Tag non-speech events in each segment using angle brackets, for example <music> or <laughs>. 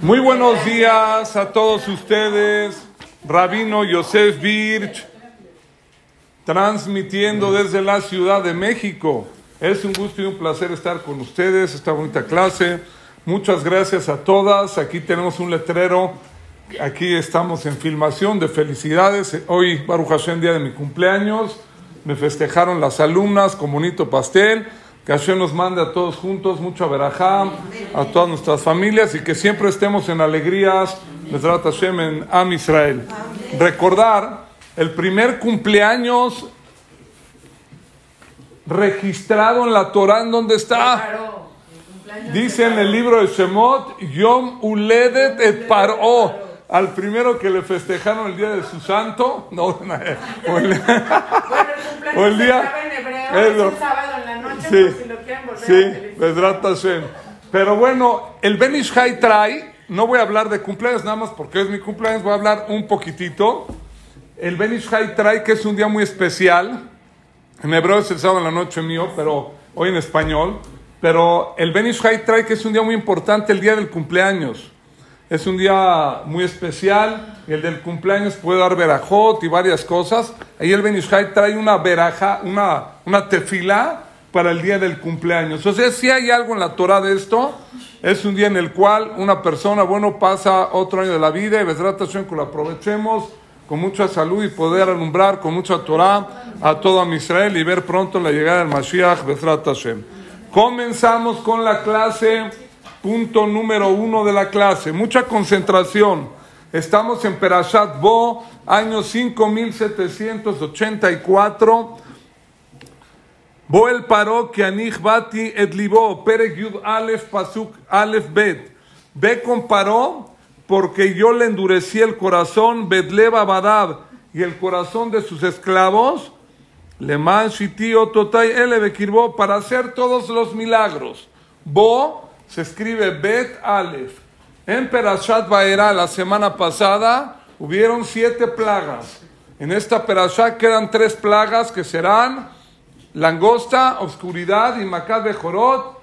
Muy buenos días a todos ustedes. Rabino Yosef Birch, transmitiendo desde la Ciudad de México. Es un gusto y un placer estar con ustedes, esta bonita clase. Muchas gracias a todas. Aquí tenemos un letrero. Aquí estamos en filmación de felicidades. Hoy, Baruch Hashem, día de mi cumpleaños. Me festejaron las alumnas con bonito pastel. Que Hashem nos mande a todos juntos mucho verajá, a todas nuestras familias y que siempre estemos en alegrías, Mesrat Hashem en Am Israel. Recordar el primer cumpleaños registrado en la Torah, ¿en dónde está? Dice en el libro de Shemot, Yom Uledet et Paró al primero que le festejaron el día de su santo, no, <laughs> o el, o el día, es un sábado en la noche, sí, si lo quieren volver sí, Pero bueno, el Benishai trae, no voy a hablar de cumpleaños nada más porque es mi cumpleaños, voy a hablar un poquitito. El Benishai trae, que es un día muy especial, en hebreo es el sábado en la noche mío, pero hoy en español, pero el Benishai trae, que es un día muy importante, el día del cumpleaños. Es un día muy especial. El del cumpleaños puede dar verajot y varias cosas. Ahí el Benishai trae una veraja, una, una para el día del cumpleaños. O sea, si hay algo en la Torah de esto, es un día en el cual una persona, bueno, pasa otro año de la vida y Besrat que lo aprovechemos con mucha salud y poder alumbrar con mucha Torah a todo Israel y ver pronto la llegada del Mashiach Besrat Hashem. Comenzamos con la clase punto número uno de la clase. Mucha concentración. Estamos en Perashat Bo, año 5784. Bo el paro que anich bati et libo, perek yud alef pasuk alef bet. Ve comparó porque yo le endurecí el corazón, bedleva badab, y el corazón de sus esclavos, le man shitio totai ele para hacer todos los milagros. Bo se escribe Bet Aleph. En Perashat Baera la semana pasada hubieron siete plagas. En esta Perashat quedan tres plagas que serán langosta, oscuridad y Macad de Jorot.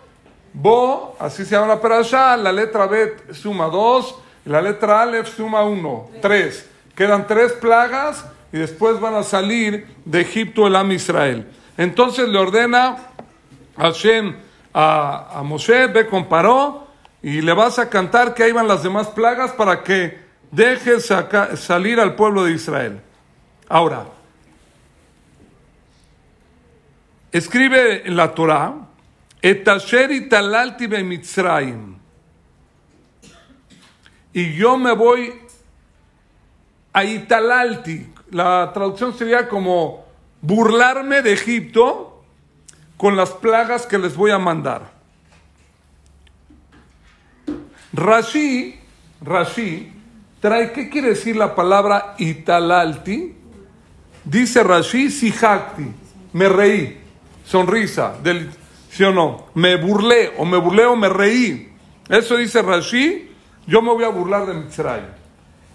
Bo, así se llama la Perashat, la letra Bet suma dos la letra Aleph suma uno, tres. Quedan tres plagas y después van a salir de Egipto el Am Israel. Entonces le ordena Hashem a, Moshe, ve comparó y le vas a cantar que ahí van las demás plagas para que dejes salir al pueblo de Israel. Ahora, escribe la Torah, Etasher talalti mitzrayim. Y yo me voy a Italalti. La traducción sería como burlarme de Egipto con las plagas que les voy a mandar. Rashi, Rashi, trae, ¿qué quiere decir la palabra italalti? Dice Rashi, sihakti, me reí, sonrisa, del, ¿sí o no? Me burlé, o me burlé o me reí. Eso dice Rashi, yo me voy a burlar de Mitzray.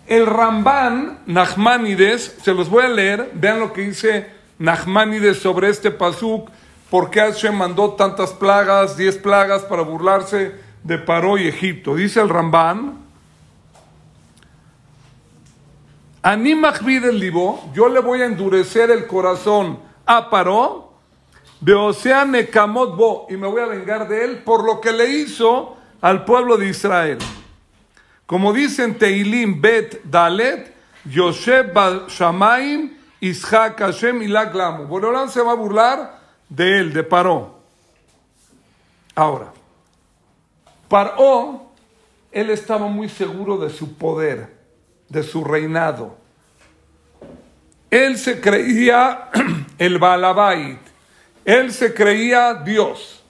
El Ramban, Nachmanides, se los voy a leer, vean lo que dice Nachmanides sobre este pasuk ¿Por qué Hashem mandó tantas plagas, diez plagas para burlarse de Paró y Egipto? Dice el Rambán, Animach el libo, yo le voy a endurecer el corazón a Paró, de Kamot Bo, y me voy a vengar de él por lo que le hizo al pueblo de Israel. Como dicen Teilim Bet Dalet, Yosef Shamaim, Ishak Hashem y Laklamu. Borolán se va a burlar de él, de Paró. Ahora, Paró, él estaba muy seguro de su poder, de su reinado. Él se creía <clears throat> el Balabait, él se creía Dios.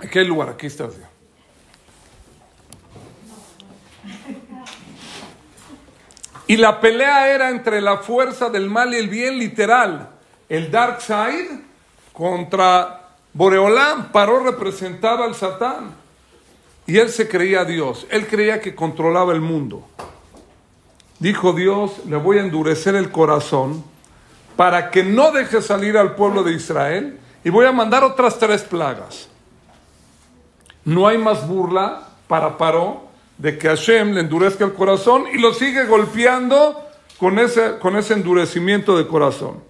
¿En qué lugar? Aquí está Dios. Y la pelea era entre la fuerza del mal y el bien literal el Dark Side contra Boreolam. Paró representaba al Satán. Y él se creía Dios. Él creía que controlaba el mundo. Dijo Dios, le voy a endurecer el corazón para que no deje salir al pueblo de Israel y voy a mandar otras tres plagas. No hay más burla para Paró de que Hashem le endurezca el corazón y lo sigue golpeando con ese, con ese endurecimiento de corazón.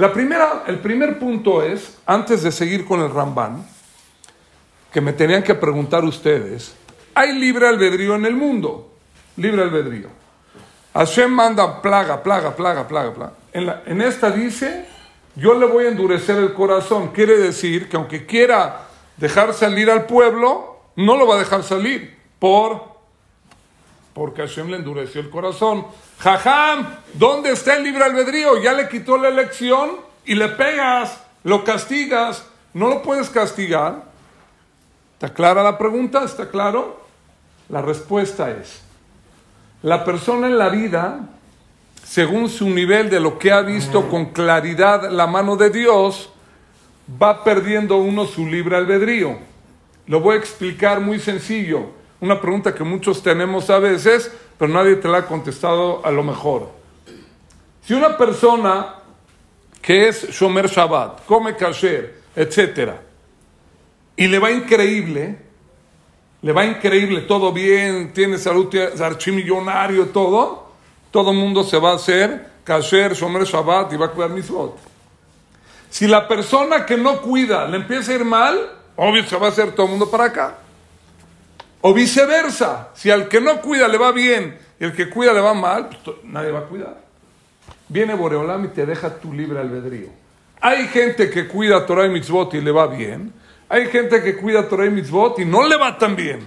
La primera, el primer punto es, antes de seguir con el Ramban, que me tenían que preguntar ustedes, hay libre albedrío en el mundo, libre albedrío. Hashem manda plaga, plaga, plaga, plaga, plaga. En, esta dice, yo le voy a endurecer el corazón. Quiere decir que aunque quiera dejar salir al pueblo, no lo va a dejar salir. ¿Por? Porque Hashem le endureció el corazón. Jajam, ¿dónde está el libre albedrío? Ya le quitó la elección y le pegas, lo castigas. No lo puedes castigar. ¿Está clara la pregunta? ¿Está claro? La respuesta es, la persona en la vida, según su nivel de lo que ha visto con claridad la mano de Dios, va perdiendo uno su libre albedrío. Lo voy a explicar muy sencillo. Una pregunta que muchos tenemos a veces, pero nadie te la ha contestado a lo mejor. Si una persona que es Shomer Shabbat, come kasher, etc., y le va increíble, le va increíble, todo bien, tiene salud, archimillonario, todo, todo el mundo se va a hacer kasher, shomer Shabbat y va a cuidar mitzvot. Si la persona que no cuida le empieza a ir mal, obvio se va a hacer todo el mundo para acá. O viceversa, si al que no cuida le va bien y el que cuida le va mal, pues nadie va a cuidar. Viene Boreolam y te deja tu libre albedrío. Hay gente que cuida Torah y mitzvot y le va bien, hay gente que cuida Torah y mitzvot y no le va tan bien,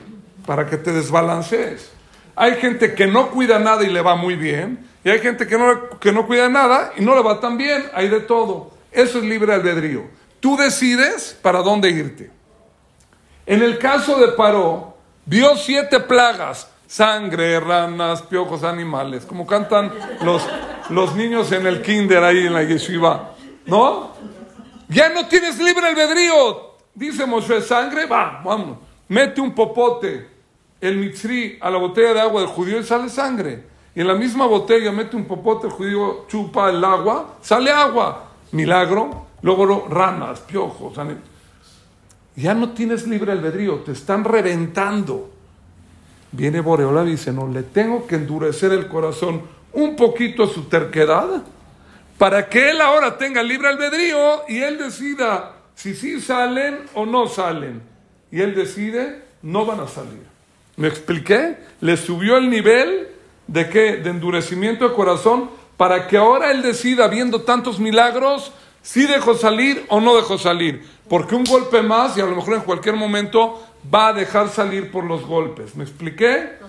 para que te desbalancees. Hay gente que no cuida nada y le va muy bien, y hay gente que no, que no cuida nada y no le va tan bien, hay de todo. Eso es libre albedrío. Tú decides para dónde irte. En el caso de Paró, vio siete plagas, sangre, ranas, piojos, animales, como cantan los, los niños en el kinder ahí en la yeshiva, ¿no? Ya no tienes libre albedrío, Dice Moshe, sangre, va, vamos. Mete un popote, el mitzri, a la botella de agua del judío y sale sangre. Y en la misma botella mete un popote, el judío chupa el agua, sale agua. Milagro. Luego ranas, piojos. Ya no tienes libre albedrío, te están reventando. Viene Boreola y dice, no, le tengo que endurecer el corazón un poquito a su terquedad para que él ahora tenga libre albedrío y él decida si sí salen o no salen. Y él decide, no van a salir. ¿Me expliqué? Le subió el nivel de qué? De endurecimiento de corazón para que ahora él decida, viendo tantos milagros, si dejó salir o no dejó salir. Porque un golpe más y a lo mejor en cualquier momento va a dejar salir por los golpes. ¿Me expliqué?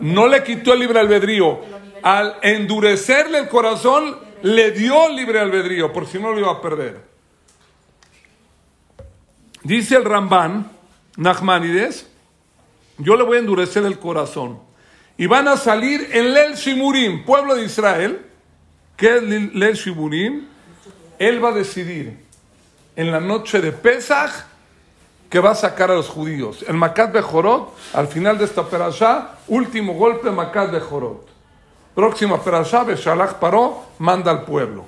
no le quitó el libre albedrío. Al endurecerle el corazón, le dio libre albedrío, por si no lo iba a perder. Dice el Rambán, Nachmanides, yo le voy a endurecer el corazón. Y van a salir en Lel Shimurim, pueblo de Israel, que es él va a decidir en la noche de Pesach que va a sacar a los judíos. El Makat Bejorot, al final de esta perashá, último golpe Makat Bejorot. Próxima perashá, Beshalach Paró, manda al pueblo.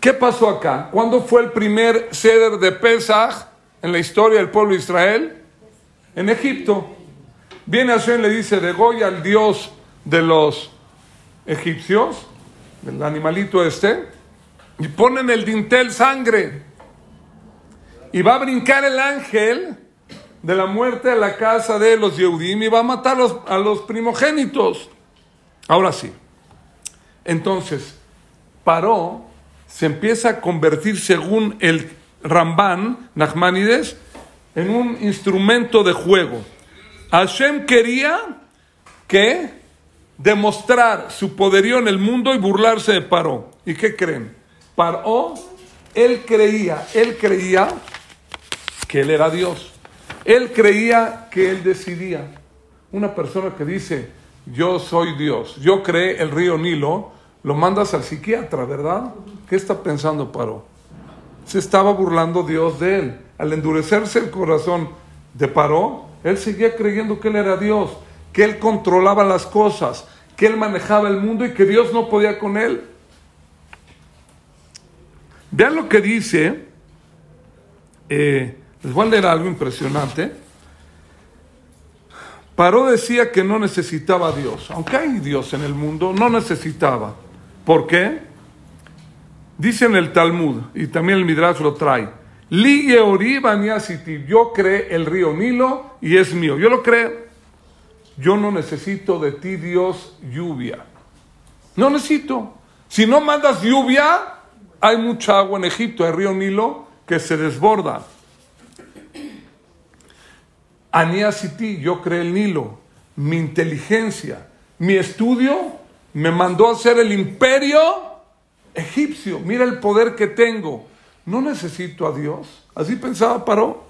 ¿Qué pasó acá? ¿Cuándo fue el primer ceder de Pesach en la historia del pueblo de Israel? En Egipto. Viene Hashem le dice, de Goya al dios de los egipcios, el animalito este, y ponen el dintel sangre. Y va a brincar el ángel de la muerte a la casa de los Yehudim y va a matar a los primogénitos. Ahora sí. Entonces, Paró se empieza a convertir, según el Ramban, Nachmanides, en un instrumento de juego. Hashem quería que demostrar su poderío en el mundo y burlarse de Paró. ¿Y qué creen? Paró, él creía, él creía que él era Dios. Él creía que él decidía. Una persona que dice, yo soy Dios, yo creé el río Nilo, lo mandas al psiquiatra, ¿verdad? ¿Qué está pensando Paró? Se estaba burlando Dios de él. Al endurecerse el corazón de Paró, él seguía creyendo que él era Dios, que él controlaba las cosas, que él manejaba el mundo y que Dios no podía con él. Vean lo que dice eh, Les voy a leer algo impresionante. Paró decía que no necesitaba a Dios. Aunque hay Dios en el mundo, no necesitaba. ¿Por qué? Dice en el Talmud, y también el Midrash lo trae, Li yo creé el río Nilo y es mío. Yo lo creo. Yo no necesito de ti, Dios, lluvia. No necesito. Si no mandas lluvia, hay mucha agua en Egipto, el río Nilo, que se desborda. Aniasiti, yo creé el Nilo. Mi inteligencia, mi estudio me mandó a ser el imperio egipcio, mira el poder que tengo. No necesito a Dios. Así pensaba Paró.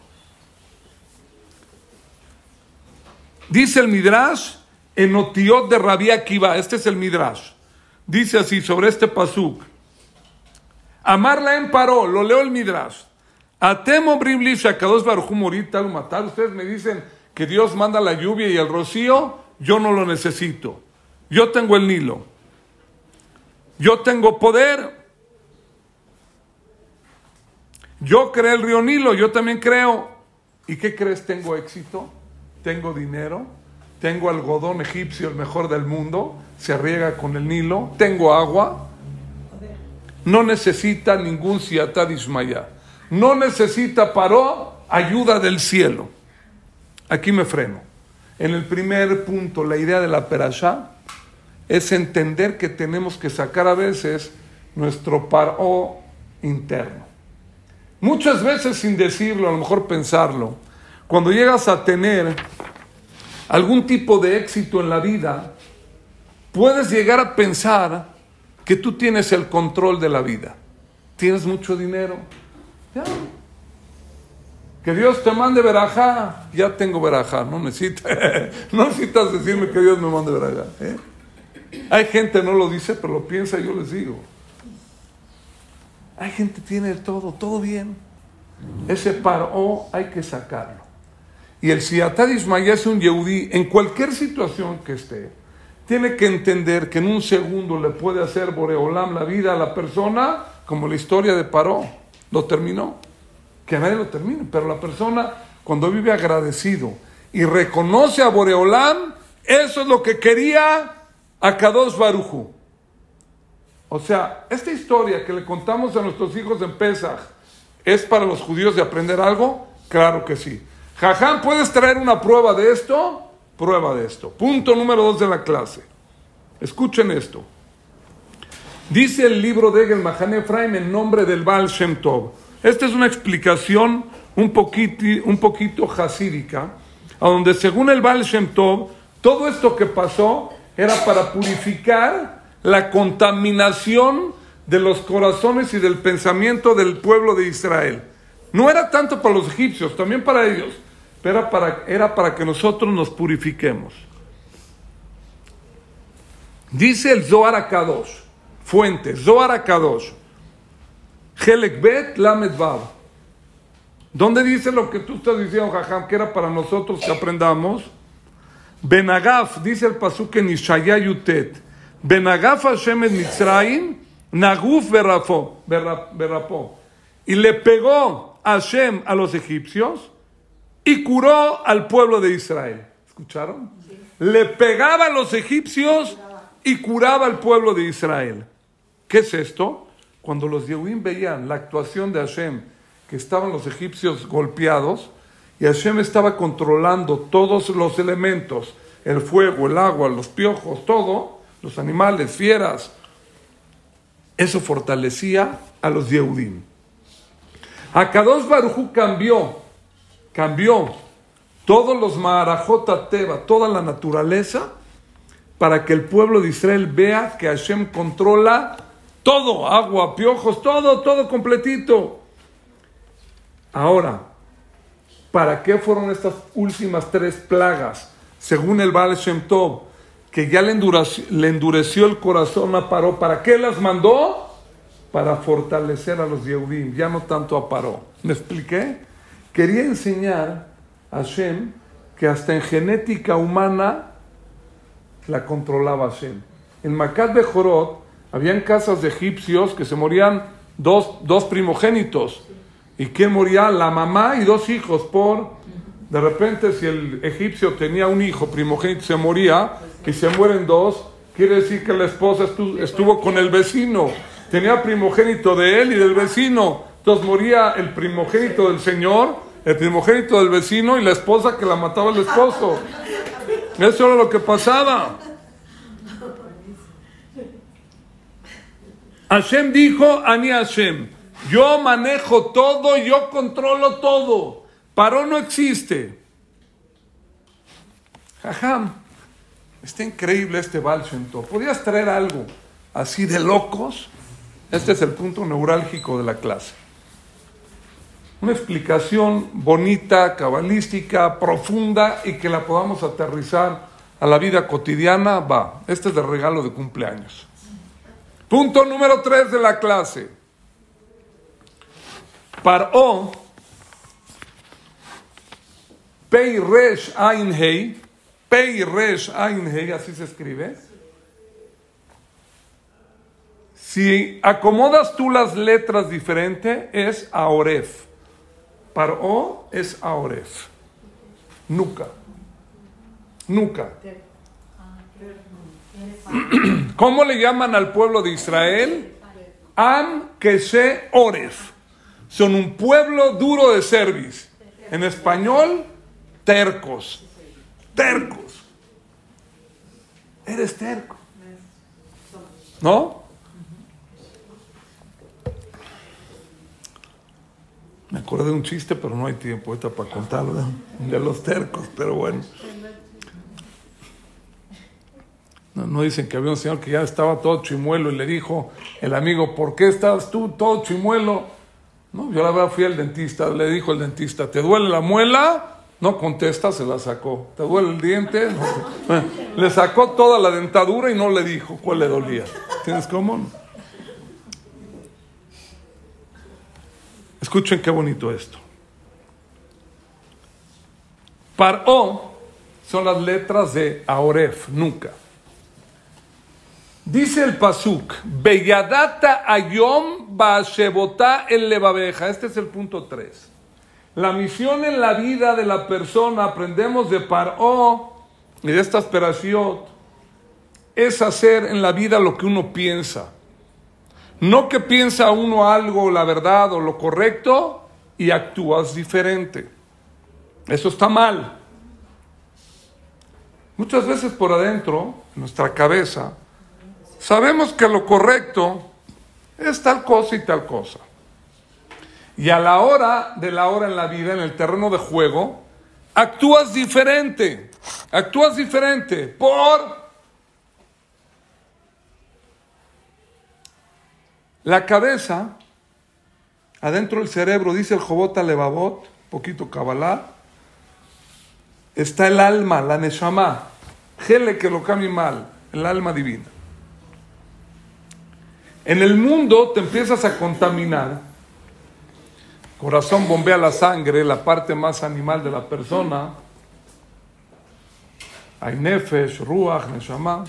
Dice el Midrash en Otiot de Rabia Akiva, este es el Midrash. Dice así sobre este pasuk. Amarla en Paró, lo leo el Midrash. Atemo bribli shakados baruchum lo matar. Ustedes me dicen que Dios manda la lluvia y el rocío, yo no lo necesito. Yo tengo el Nilo. Yo tengo poder. Yo creé el río Nilo, yo también creo. ¿Y qué crees? Tengo éxito, tengo dinero, tengo algodón egipcio, el mejor del mundo, se riega con el Nilo, tengo agua. No necesita ningún siatad ismaya. No necesita paró ayuda del cielo. Aquí me freno. En el primer punto, la idea de la perashá es entender que tenemos que sacar a veces nuestro paro interno. Muchas veces sin decirlo, a lo mejor pensarlo, cuando llegas a tener algún tipo de éxito en la vida, puedes llegar a pensar que tú tienes el control de la vida. Tienes mucho dinero. Ya. Que Dios te mande verajá. Ya tengo verajá. No, <laughs> necesitas, decirme que Dios me mande verajá. ¿eh? Hay gente no lo dice, pero lo piensa y yo les digo. Hay gente que tiene todo, todo bien. Ese paro hay que sacarlo. Y el Siatad Ismael es un Yehudí, en cualquier situación que esté, tiene que entender que en un segundo le puede hacer Boreolam la vida a la persona, como la historia de Paró, lo terminó. Que nadie lo termine, pero la persona cuando vive agradecido y reconoce a Boreolam, eso es lo que quería a Kadosh Baruju. O sea, esta historia que le contamos a nuestros hijos en Pesach, ¿es para los judíos de aprender algo? Claro que sí. Jajam, ¿puedes traer una prueba de esto? Prueba de esto. Punto número dos de la clase. Escuchen esto. Dice el libro de Egel Mahane Efraim en nombre del Baal Shem Tov. Esta es una explicación un poquito, un poquito hasídica, a donde según el Baal Shem Tov, todo esto que pasó era para purificar la contaminación de los corazones y del pensamiento del pueblo de Israel. No era tanto para los egipcios, también para ellos, pero era para, era para que nosotros nos purifiquemos. Dice el Zohar Akadosh, fuente, Zohar Akadosh, Helek Bet Lamed. ¿Dónde dice lo que tú estás diciendo, Jajam, que era para nosotros que aprendamos? Benagaf, dice el pasuk en Ishaya Yutet, Benagaf Hashem en Mitzrayim, Naguf berrapó. Y le pegó Hashem a los egipcios y curó al pueblo de Israel. ¿Escucharon? Le pegaba a los egipcios y curaba al pueblo de Israel. ¿Qué es esto? Cuando los Yehuim veían la actuación de Hashem, que estaban los egipcios golpeados, y Hashem estaba controlando todos los elementos, el fuego, el agua, los piojos, todo, los animales, fieras. Eso fortalecía a los Yehudim. Akados Barujú cambió, cambió todos los Maharajot Teba, toda la naturaleza, para que el pueblo de Israel vea que Hashem controla todo, agua, piojos, todo, todo completito. Ahora, ¿Para qué fueron estas últimas tres plagas? Según el Baal Shem Tov, que ya le endureció, el corazón a Paró. ¿Para qué las mandó? Para fortalecer a los Yehudim, ya no tanto a Paró. ¿Me expliqué? Quería enseñar a Hashem que hasta en genética humana la controlaba Hashem. En Macat Bejorot habían casas de egipcios que se morían dos, dos primogénitos ¿Y quién moría? La mamá y dos hijos por... De repente si el egipcio tenía un hijo primogénito, se moría y se mueren dos, quiere decir que la esposa estuvo con el vecino. Tenía primogénito de él y del vecino. Entonces moría el primogénito del Señor, el primogénito del vecino y la esposa que la mataba el esposo. Eso era lo que pasaba. Hashem dijo, Ani Hashem, yo manejo todo, yo controlo todo. Paró no existe. Jajam, está increíble este Balshento. ¿Podrías traer algo así de locos? Este es el punto neurálgico de la clase. Una explicación bonita, cabalística, profunda y que la podamos aterrizar a la vida cotidiana, va. Este es el regalo de cumpleaños. Punto número 3 de la clase. Paró, Pei Resh Ain Hei, Pei Resh Ain Hei, así se escribe. Si acomodas tú las letras diferente, es Aoref. Paró es Aoref. Nunca. Nunca. ¿Cómo le llaman al pueblo de Israel? Am se Oref. Son un pueblo duro de cerviz. En español, tercos. Tercos. Eres terco. ¿No? Acuerdo de un chiste, pero no hay tiempo para contarlo de los tercos, pero bueno. No, dicen que había un señor que ya estaba todo chimuelo y le dijo el amigo, ¿por qué estás tú todo chimuelo? No, yo la verdad fui al dentista, le dijo el dentista, ¿te duele la muela? No contesta, se la sacó. ¿Te duele el diente? <laughs> Le sacó toda la dentadura y no le dijo cuál le dolía. ¿Tienes cómo? Escuchen qué bonito esto. Paró son las letras de Aoref, nunca. Dice el Pasuk, Belladata Ayom Bashebota el Levabeja. Este es el punto 3. La misión en la vida de la persona, aprendemos de Paró y de esta aspiración, es hacer en la vida lo que uno piensa. No que piensa uno algo, la verdad o lo correcto, y actúas diferente. Eso está mal. Muchas veces por adentro, en nuestra cabeza, Sabemos que lo correcto es tal cosa y tal cosa. Y a la hora de la hora en la vida, en el terreno de juego, actúas diferente. Actúas diferente por la cabeza, adentro del cerebro, dice el Jobot Levavot, poquito Kabbalah, está el alma, la Neshama, Gele que lo cambie mal, el alma divina. En el mundo te empiezas a contaminar. Corazón bombea la sangre, la parte más animal de la persona. Hay nefesh, ruach, neshama.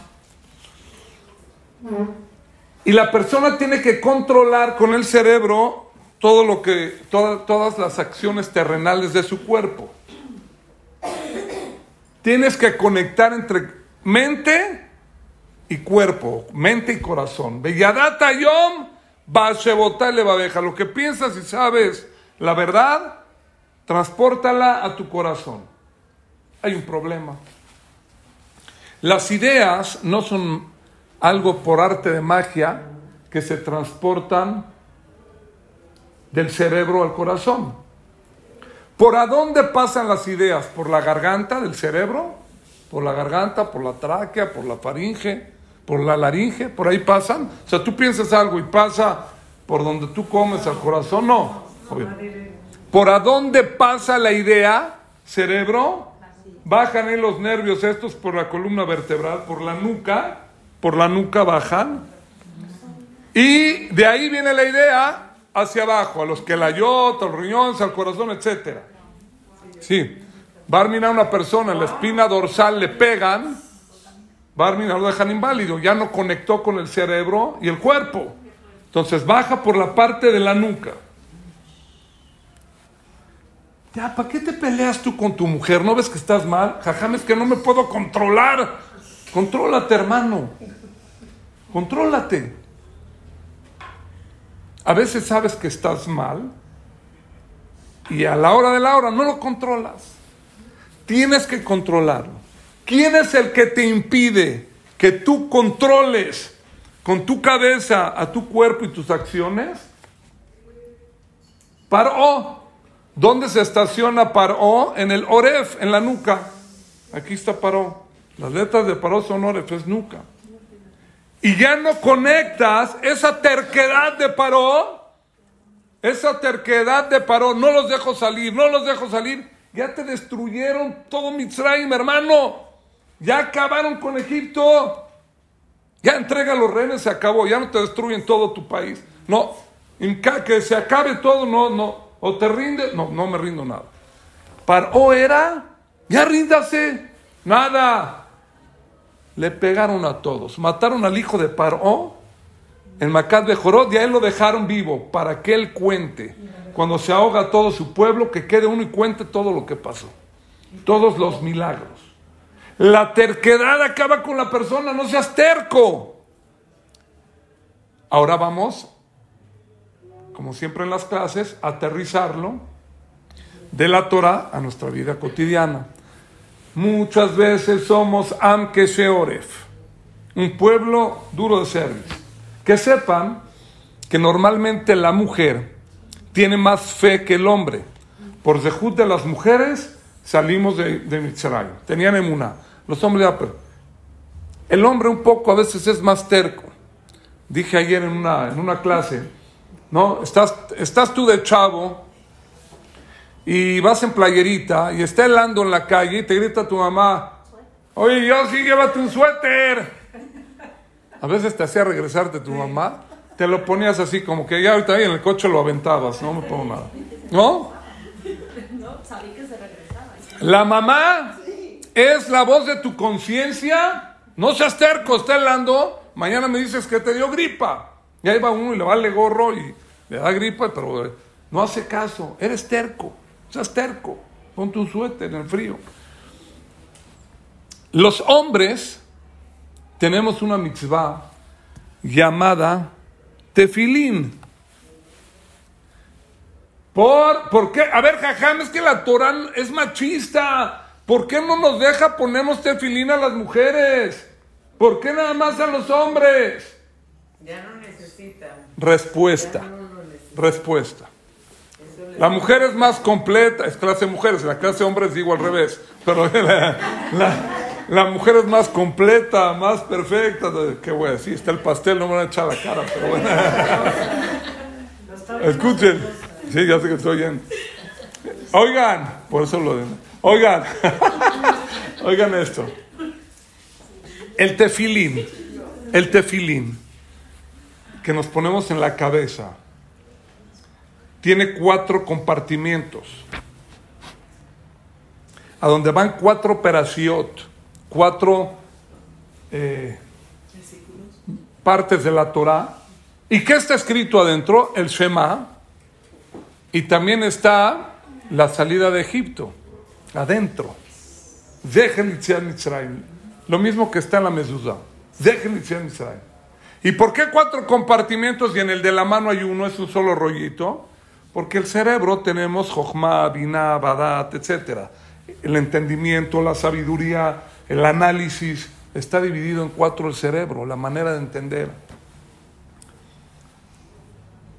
Y la persona tiene que controlar con el cerebro todo lo que, todas las acciones terrenales de su cuerpo. Tienes que conectar entre mente y cuerpo, mente y corazón. Belladata yom le babeja. Lo que piensas y sabes la verdad, transpórtala a tu corazón. Hay un problema. Las ideas no son algo por arte de magia que se transportan del cerebro al corazón. ¿Por a dónde pasan las ideas? ¿Por la garganta del cerebro? ¿Por la garganta? ¿Por la tráquea? ¿Por la faringe? por la laringe, por ahí pasan. O sea, tú piensas algo y pasa por donde tú comes al corazón, no. ¿Por a dónde pasa la idea, cerebro? Bajan en los nervios estos por la columna vertebral, por la nuca, por la nuca bajan. Y de ahí viene la idea hacia abajo, a los que la yota, al riñón, al corazón, etc. Sí. Va a una persona, la espina dorsal le pegan Barmina lo dejan inválido, ya no conectó con el cerebro y el cuerpo. Entonces baja por la parte de la nuca. Ya, ¿para qué te peleas tú con tu mujer? ¿No ves que estás mal? Jajam, es que no me puedo controlar. Contrólate, hermano. Contrólate. A veces sabes que estás mal y a la hora de la hora no lo controlas. Tienes que controlarlo. ¿Quién es el que te impide que tú controles con tu cabeza a tu cuerpo y tus acciones? Paró. ¿Dónde se estaciona Paró? En el Oref, en la nuca. Aquí está Paró. Las letras de Paró son Oref, es nuca. Y ya no conectas esa terquedad de Paró. Esa terquedad de Paró. No los dejo salir, no los dejo salir. Ya te destruyeron todo Mitzrayim, hermano. Ya acabaron con Egipto. Ya entrega los rehenes, se acabó. Ya no te destruyen todo tu país. No, que se acabe todo, no, no. O te rinde, no, no me rindo nada. Paró era, ya ríndase, nada. Le pegaron a todos. Mataron al hijo de Paró en Macad de Jorod y a él lo dejaron vivo para que él cuente. Cuando se ahoga todo su pueblo, que quede uno y cuente todo lo que pasó. Todos los milagros. La terquedad acaba con la persona, no seas terco. Ahora vamos, como siempre en las clases, a aterrizarlo de la Torah a nuestra vida cotidiana. Muchas veces somos Amkesheoref, un pueblo duro de servicio. Que sepan que normalmente la mujer tiene más fe que el hombre. Por dejud de las mujeres salimos de, de Mitzrayim. Tenían emuna. Los hombres pero el hombre un poco a veces es más terco. Dije ayer en una, en una clase, ¿no? Estás, estás tú de chavo y vas en playerita y está helando en la calle y te grita tu mamá, oye, yo sí, llévate un suéter. A veces te hacía regresarte tu mamá, te lo ponías así como que ya ahorita ahí en el coche lo aventabas, no me pongo nada. ¿No? No, sabí que se regresaba. La mamá es la voz de tu conciencia. No seas terco, está helando. Mañana me dices que te dio gripa. Y ahí va uno y le vale gorro y le da gripa, pero no hace caso. Eres terco. Seas terco. Ponte un suéter en el frío. Los hombres tenemos una mitzvah llamada tefilín. ¿Por, ¿Por qué? A ver, jajam, es que la Torah es machista. ¿Por qué no nos deja ponernos tefilín a las mujeres? ¿Por qué nada más a los hombres? Ya no necesitan. Respuesta. Respuesta. La mujer es más completa, es clase de mujeres, la clase de hombres digo al revés, pero <laughs> la, mujer es más completa, más perfecta. ¿Qué voy a decir? Está el pastel, no me van a echar la cara, pero bueno. <laughs> Escuchen. Sí, ya sé que estoy bien. Oigan, por eso lo de... Oigan, <laughs> oigan esto. El tefilín, el tefilín que nos ponemos en la cabeza tiene cuatro compartimientos a donde van cuatro operaciones, cuatro eh, partes de la Torah. ¿Y qué está escrito adentro? El Shema. Y también está la salida de Egipto adentro. Dejen. Lo mismo que está en la mezuzá. Dejen Mitzrayim. ¿Y por qué cuatro compartimentos y en el de la mano hay uno? Es un solo rollito. Porque el cerebro tenemos Jochma, Binah, Badat, etc. El entendimiento, la sabiduría, el análisis. Está dividido en cuatro el cerebro, la manera de entender.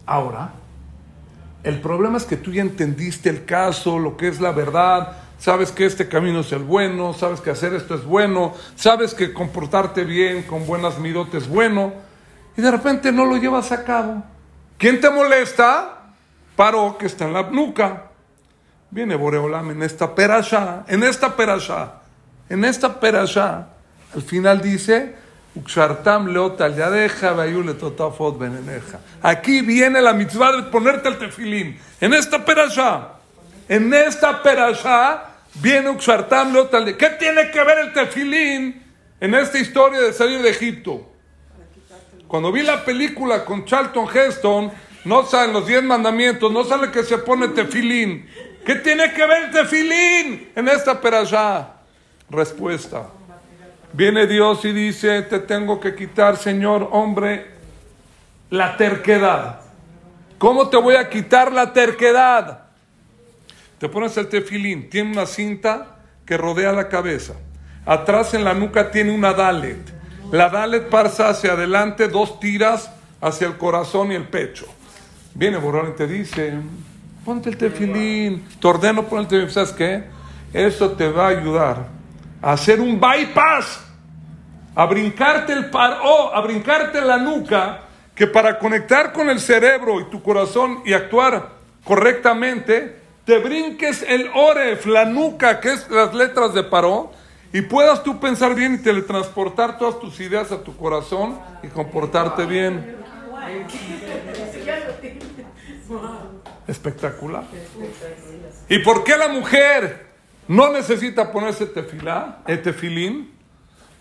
Ahora, el problema es que tú ya entendiste el caso, lo que es la verdad, sabes que este camino es el bueno, sabes que hacer esto es bueno, sabes que comportarte bien con buenas midotes es bueno, y de repente no lo llevas a cabo. ¿Quién te molesta? Paro que está en la nuca. Viene Boreolam en esta perasha, en esta perasha, en esta perasha. Al final dice, Aquí viene la mitzvah de ponerte el tefilín. En esta perasha. En esta perasha Viene Uxartam Leotal. ¿Qué tiene que ver el tefilín en esta historia de salir de Egipto? Cuando vi la película con Charlton Heston, no salen los diez mandamientos, no sale que se pone tefilín. ¿Qué tiene que ver tefilín en esta perashá? Respuesta. Viene Dios y dice, te tengo que quitar, Señor, hombre, la terquedad. ¿Cómo te voy a quitar la terquedad? Te pones el tefilín, tiene una cinta que rodea la cabeza. Atrás en la nuca tiene una dalet. La dalet pasa hacia adelante dos tiras hacia el corazón y el pecho. Viene Borrón y te dice, ponte el tefilín, te ordeno poner el tefilín. ¿Sabes qué? Eso te va a ayudar a hacer un bypass, a brincarte el paro, a brincarte la nuca, que para conectar con el cerebro y tu corazón y actuar correctamente, te brinques el oref, la nuca, que es las letras de paró, y puedas tú pensar bien y teletransportar todas tus ideas a tu corazón y comportarte bien. Espectacular. ¿Y por qué la mujer no necesita ponerse tefilá, tefilín?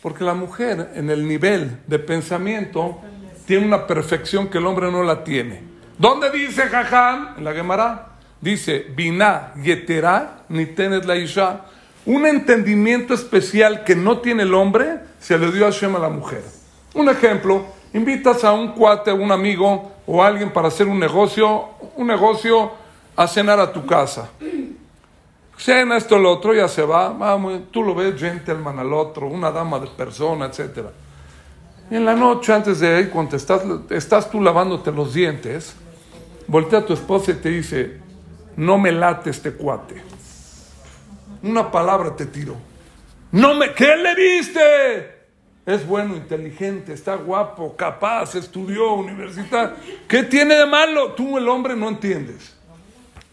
Porque la mujer en el nivel de pensamiento tiene una perfección que el hombre no la tiene. ¿Dónde dice Jajam? En la Gemara. Dice, Biná, Yeterá, ni tenes la Isha. Un entendimiento especial que no tiene el hombre se le dio a Hashem a la mujer. Un ejemplo, invitas a un cuate, a un amigo o alguien para hacer un negocio, un negocio a cenar a tu casa. Cena esto, lo otro, ya se va, vamos, tú lo ves gentleman al otro, una dama de persona, etc. Y en la noche, antes de ir, cuando estás, estás tú lavándote los dientes, voltea a tu esposa y te dice, no me late este cuate. Una palabra te tiro. No me, ¿qué le viste? Es bueno, inteligente, está guapo, capaz, estudió, universidad. ¿Qué tiene de malo? Tú, el hombre, no entiendes.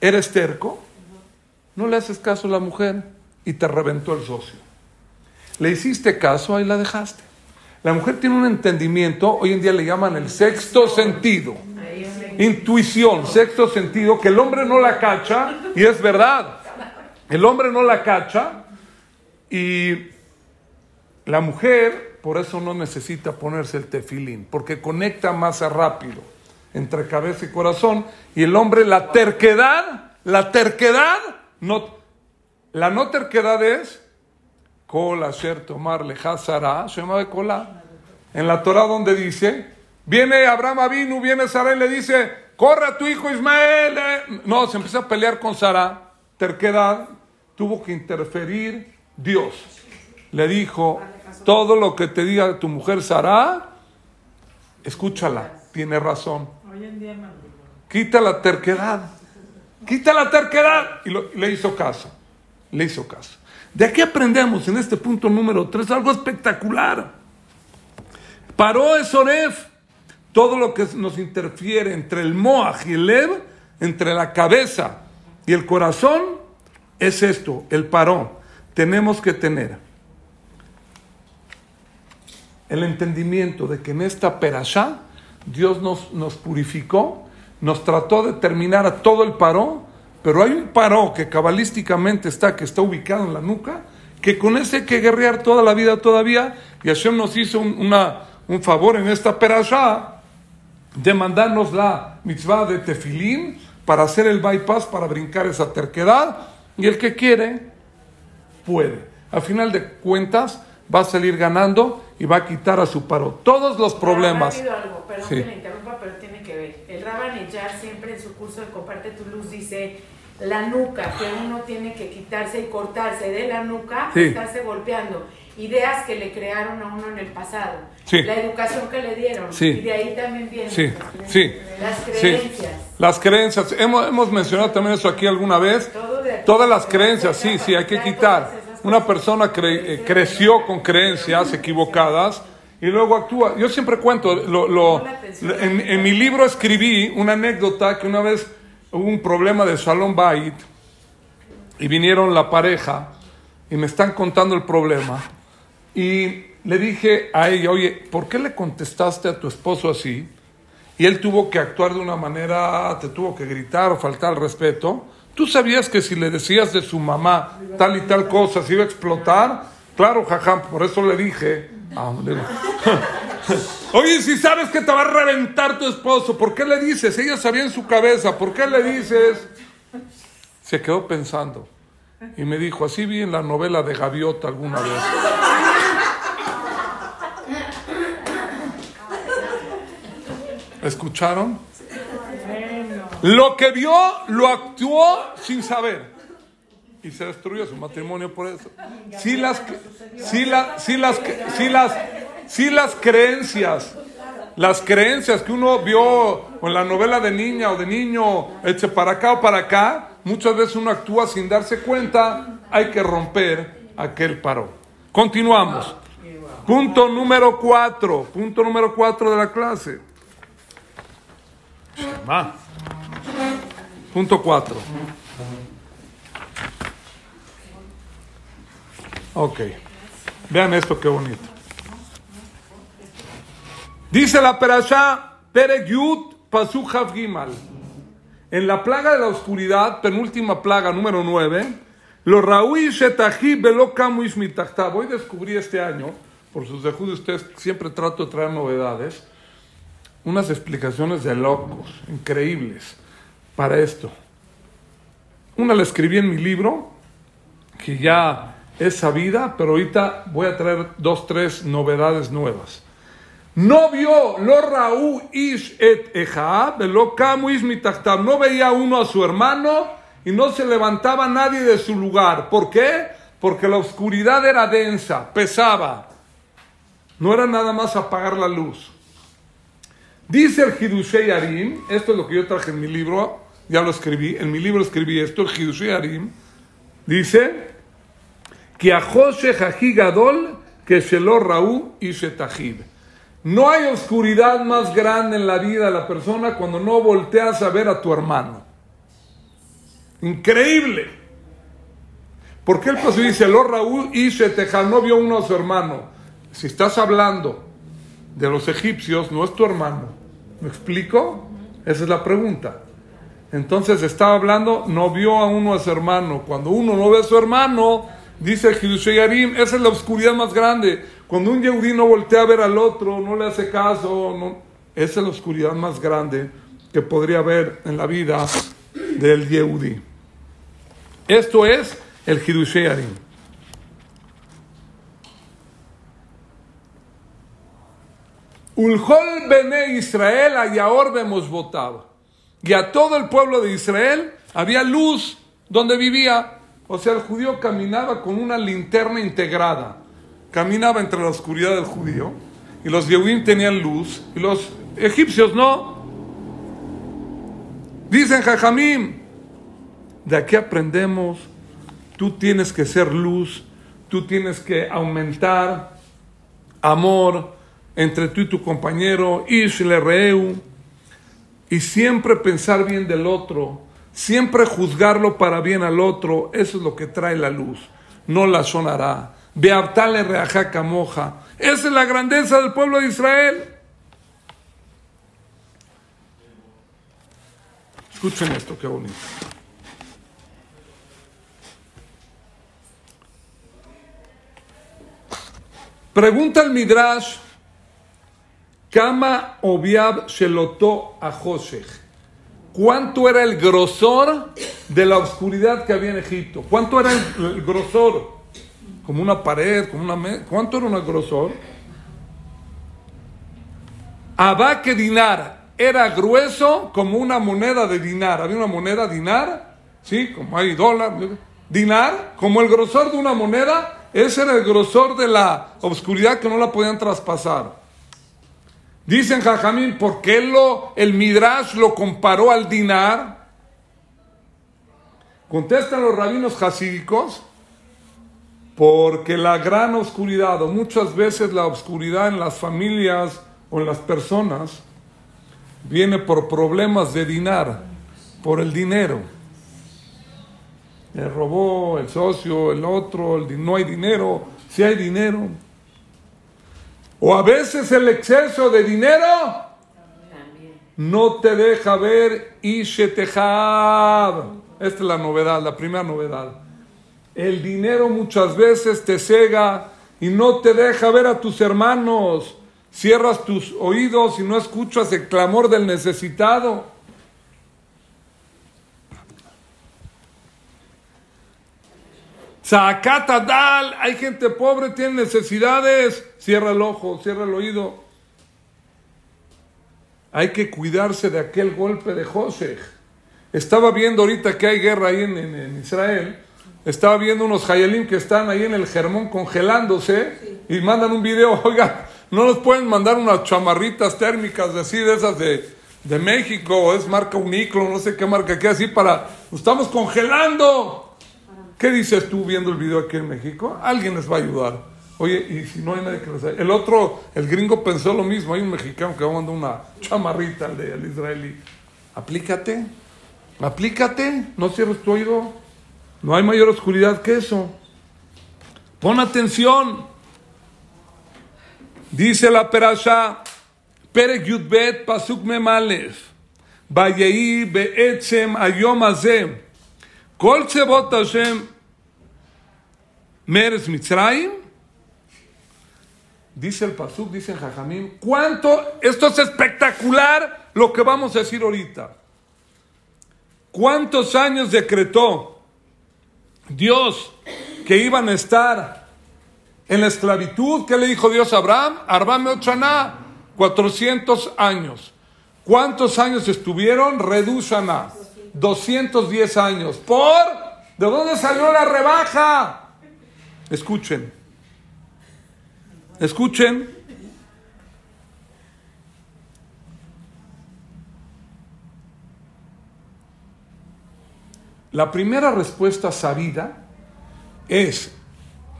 ¿Eres terco? No le haces caso a la mujer y te reventó el socio. Le hiciste caso, ahí la dejaste. La mujer tiene un entendimiento, hoy en día le llaman el sexto sentido. Intuición, sexto sentido, que el hombre no la cacha, y es verdad. El hombre no la cacha y la mujer por eso no necesita ponerse el tefilín, porque conecta más rápido entre cabeza y corazón. Y el hombre, la terquedad, la terquedad, no, la no terquedad es cola, ser, tomar, lejazara, se llama de cola. En la Torah donde dice, viene Abraham Avinu, viene Sara y le dice, corre a tu hijo Ismael. Eh". No, se empieza a pelear con Sara, terquedad, tuvo que interferir Dios. Le dijo, todo lo que te diga tu mujer Sara, escúchala, tiene razón. Quita la terquedad, quita la terquedad. Y le hizo caso, le hizo caso. De aquí aprendemos en este punto número 3 algo espectacular. Paró Esoref, todo lo que nos interfiere entre el Moaj y el Lev, entre la cabeza y el corazón, es esto, el parón. Tenemos que tener el entendimiento de que en esta perashá Dios nos, nos purificó, nos trató de terminar a todo el paró, pero hay un paró que cabalísticamente está, que está ubicado en la nuca, que con ese hay que guerrear toda la vida todavía, y Hashem nos hizo un, un favor en esta perashá de mandarnos la mitzvah de tefilín para hacer el bypass, para brincar esa terquedad, y el que quiere, puede. Al final de cuentas, va a salir ganando y va a quitar a su paro todos los problemas. algo, perdón que le interrumpa, pero tiene que ver. El Rabban siempre en su curso de Comparte tu Luz dice la nuca, que uno tiene que quitarse y cortarse de la nuca, estarse golpeando. Ideas que le crearon a uno en el pasado, la educación que le dieron, y de ahí también vienen las, creencias. Las creencias, hemos, hemos mencionado también eso aquí alguna vez. Todas las creencias, sí, sí, hay que quitar. Una persona eh, creció con creencias equivocadas y luego actúa. Yo siempre cuento, lo, en, en, mi libro escribí una anécdota que una vez hubo un problema de Salón Bait y vinieron la pareja y me están contando el problema y le dije a ella, oye, ¿por qué le contestaste a tu esposo así? Y él tuvo que actuar de una manera, te tuvo que gritar o faltar al respeto. ¿Tú sabías que si le decías de su mamá tal y tal cosa se iba a explotar? Claro, jajam, por eso le dije. Ah, <laughs> Oye, si sabes que te va a reventar tu esposo, ¿por qué le dices? Ella sabía en su cabeza, ¿por qué le dices? Se quedó pensando y me dijo, así vi en la novela de Gaviota alguna vez. ¿Escucharon? Lo que vio lo actuó sin saber. Y se destruyó su matrimonio por eso. Si las, si si las, si las, si las creencias, las creencias que uno vio en la novela de niña o de niño, eche para acá o para acá, muchas veces uno actúa sin darse cuenta, hay que romper aquel paro. Continuamos. Punto número cuatro, punto número cuatro de la clase. Punto 4. Ok. Vean esto qué bonito. Dice la Perashá Peregyut Pasuchav Gimal. En la plaga de la oscuridad, penúltima plaga número 9, los Raúl Shetahi Belo Hoy descubrí este año, por sus de ustedes siempre trato de traer novedades unas explicaciones de locos, increíbles, para esto. Una la escribí en mi libro, que ya es sabida, pero ahorita voy a traer dos, tres novedades nuevas. No vio lo Raúl ish et lo No veía uno a su hermano y no se levantaba nadie de su lugar. ¿Por qué? Porque la oscuridad era densa, pesaba. No era nada más apagar la luz. Dice el Hidushei Arim, esto es lo que yo traje en mi libro, ya lo escribí, en mi libro escribí esto, el Hidushei Arim, dice que a José Gadol que lo Raú y Shetahib. No hay oscuridad más grande en la vida de la persona cuando no volteas a ver a tu hermano. Increíble. Porque el paso dice, lo Raúl y Shetahib no vio uno a su hermano. Si estás hablando de los egipcios, no es tu hermano. ¿Me explico? Esa es la pregunta. Entonces estaba hablando, no vio a uno a su hermano. Cuando uno no ve a su hermano, dice el Yarim, esa es la oscuridad más grande. Cuando un Yehudí no voltea a ver al otro, no le hace caso, esa es la oscuridad más grande que podría haber en la vida del Yehudí. Esto es el Yarim. Ulhol Bene Israel a vemos votado. Y a todo el pueblo de Israel había luz donde vivía. O sea, el judío caminaba con una linterna integrada. Caminaba entre la oscuridad del judío. Y los Yehudim tenían luz. Y los egipcios no. Dicen Jajamim. De aquí aprendemos. Tú tienes que ser luz. Tú tienes que aumentar amor entre tú y tu compañero, Ishle Reu, y siempre pensar bien del otro, siempre juzgarlo para bien al otro, eso es lo que trae la luz, no la sonará. Beabtale reajaca moja. Esa es la grandeza del pueblo de Israel. Escuchen esto, qué bonito. Pregunta el Midrash Kama Obiab Shelotó a. ¿Cuánto era el grosor de la oscuridad que había en Egipto? ¿Cuánto era el, grosor? Como una pared, como una ¿Cuánto era un grosor? Abaque dinar era grueso como una moneda de dinar. Había una moneda dinar, ¿sí? Como hay dólar. Dinar, como el grosor de una moneda, ese era el grosor de la oscuridad que no la podían traspasar. Dicen Jajamín, ¿por qué lo, el Midrash lo comparó al dinar? Contestan los rabinos hasídicos, porque la gran oscuridad, o muchas veces la oscuridad en las familias o en las personas, viene por problemas de dinar, por el dinero. El robó, el socio, el otro, el, no hay dinero, si hay dinero. O a veces el exceso de dinero no te deja ver Ishetehab. Esta es la novedad, la primera novedad. El dinero muchas veces te cega y no te deja ver a tus hermanos. Cierras tus oídos y no escuchas el clamor del necesitado. Zacata dal, hay gente pobre, tiene necesidades. Cierra el ojo, cierra el oído. Hay que cuidarse de aquel golpe de José. Estaba viendo ahorita que hay guerra ahí en, Israel. Estaba viendo unos hayelim que están ahí en el Germón congelándose y mandan un video. <laughs> Oiga, no nos pueden mandar unas chamarritas térmicas, decir esas de, de México, es marca Uniclo, no sé qué marca, que así para. estamos congelando. ¿Qué dices tú viendo el video aquí en México? Alguien les va a ayudar. Oye, y si no hay nadie que les ayude. El otro, el gringo pensó lo mismo. Hay un mexicano que va a mandar una chamarrita al, de, al israelí. Aplícate, aplícate, no cierres tu oído. No hay mayor oscuridad que eso. Pon atención. Dice la perasha, Perek Yudbet Pasuk Memalef, Vayei Be'etzem Ayom Azem, Hashem Meres Mitzrayim, dice el Pasuk, dice el Jajamim, ¿cuánto? Esto es espectacular lo que vamos a decir ahorita. ¿Cuántos años decretó Dios que iban a estar en la esclavitud? ¿Qué le dijo Dios a Abraham? Abraham Ochaná, 400 años. ¿Cuántos años estuvieron? Reduzana. 210 años. ¿Por? ¿De dónde salió la rebaja? Escuchen. Escuchen. La primera respuesta sabida es,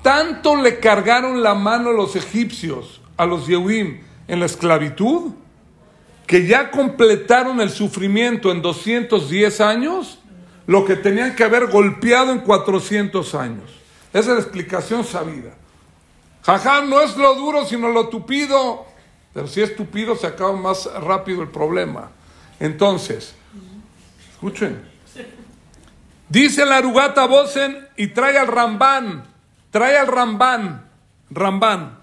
tanto le cargaron la mano a los egipcios, a los Yehuim, en la esclavitud, que ya completaron el sufrimiento en 210 años, lo que tenían que haber golpeado en 400 años. Esa es la explicación sabida. Jajam no es lo duro, sino lo tupido. Pero si es tupido, se acaba más rápido el problema. Entonces, escuchen. Dice la Arugata Bosen y trae al Rambán. Trae al Rambán. Rambán.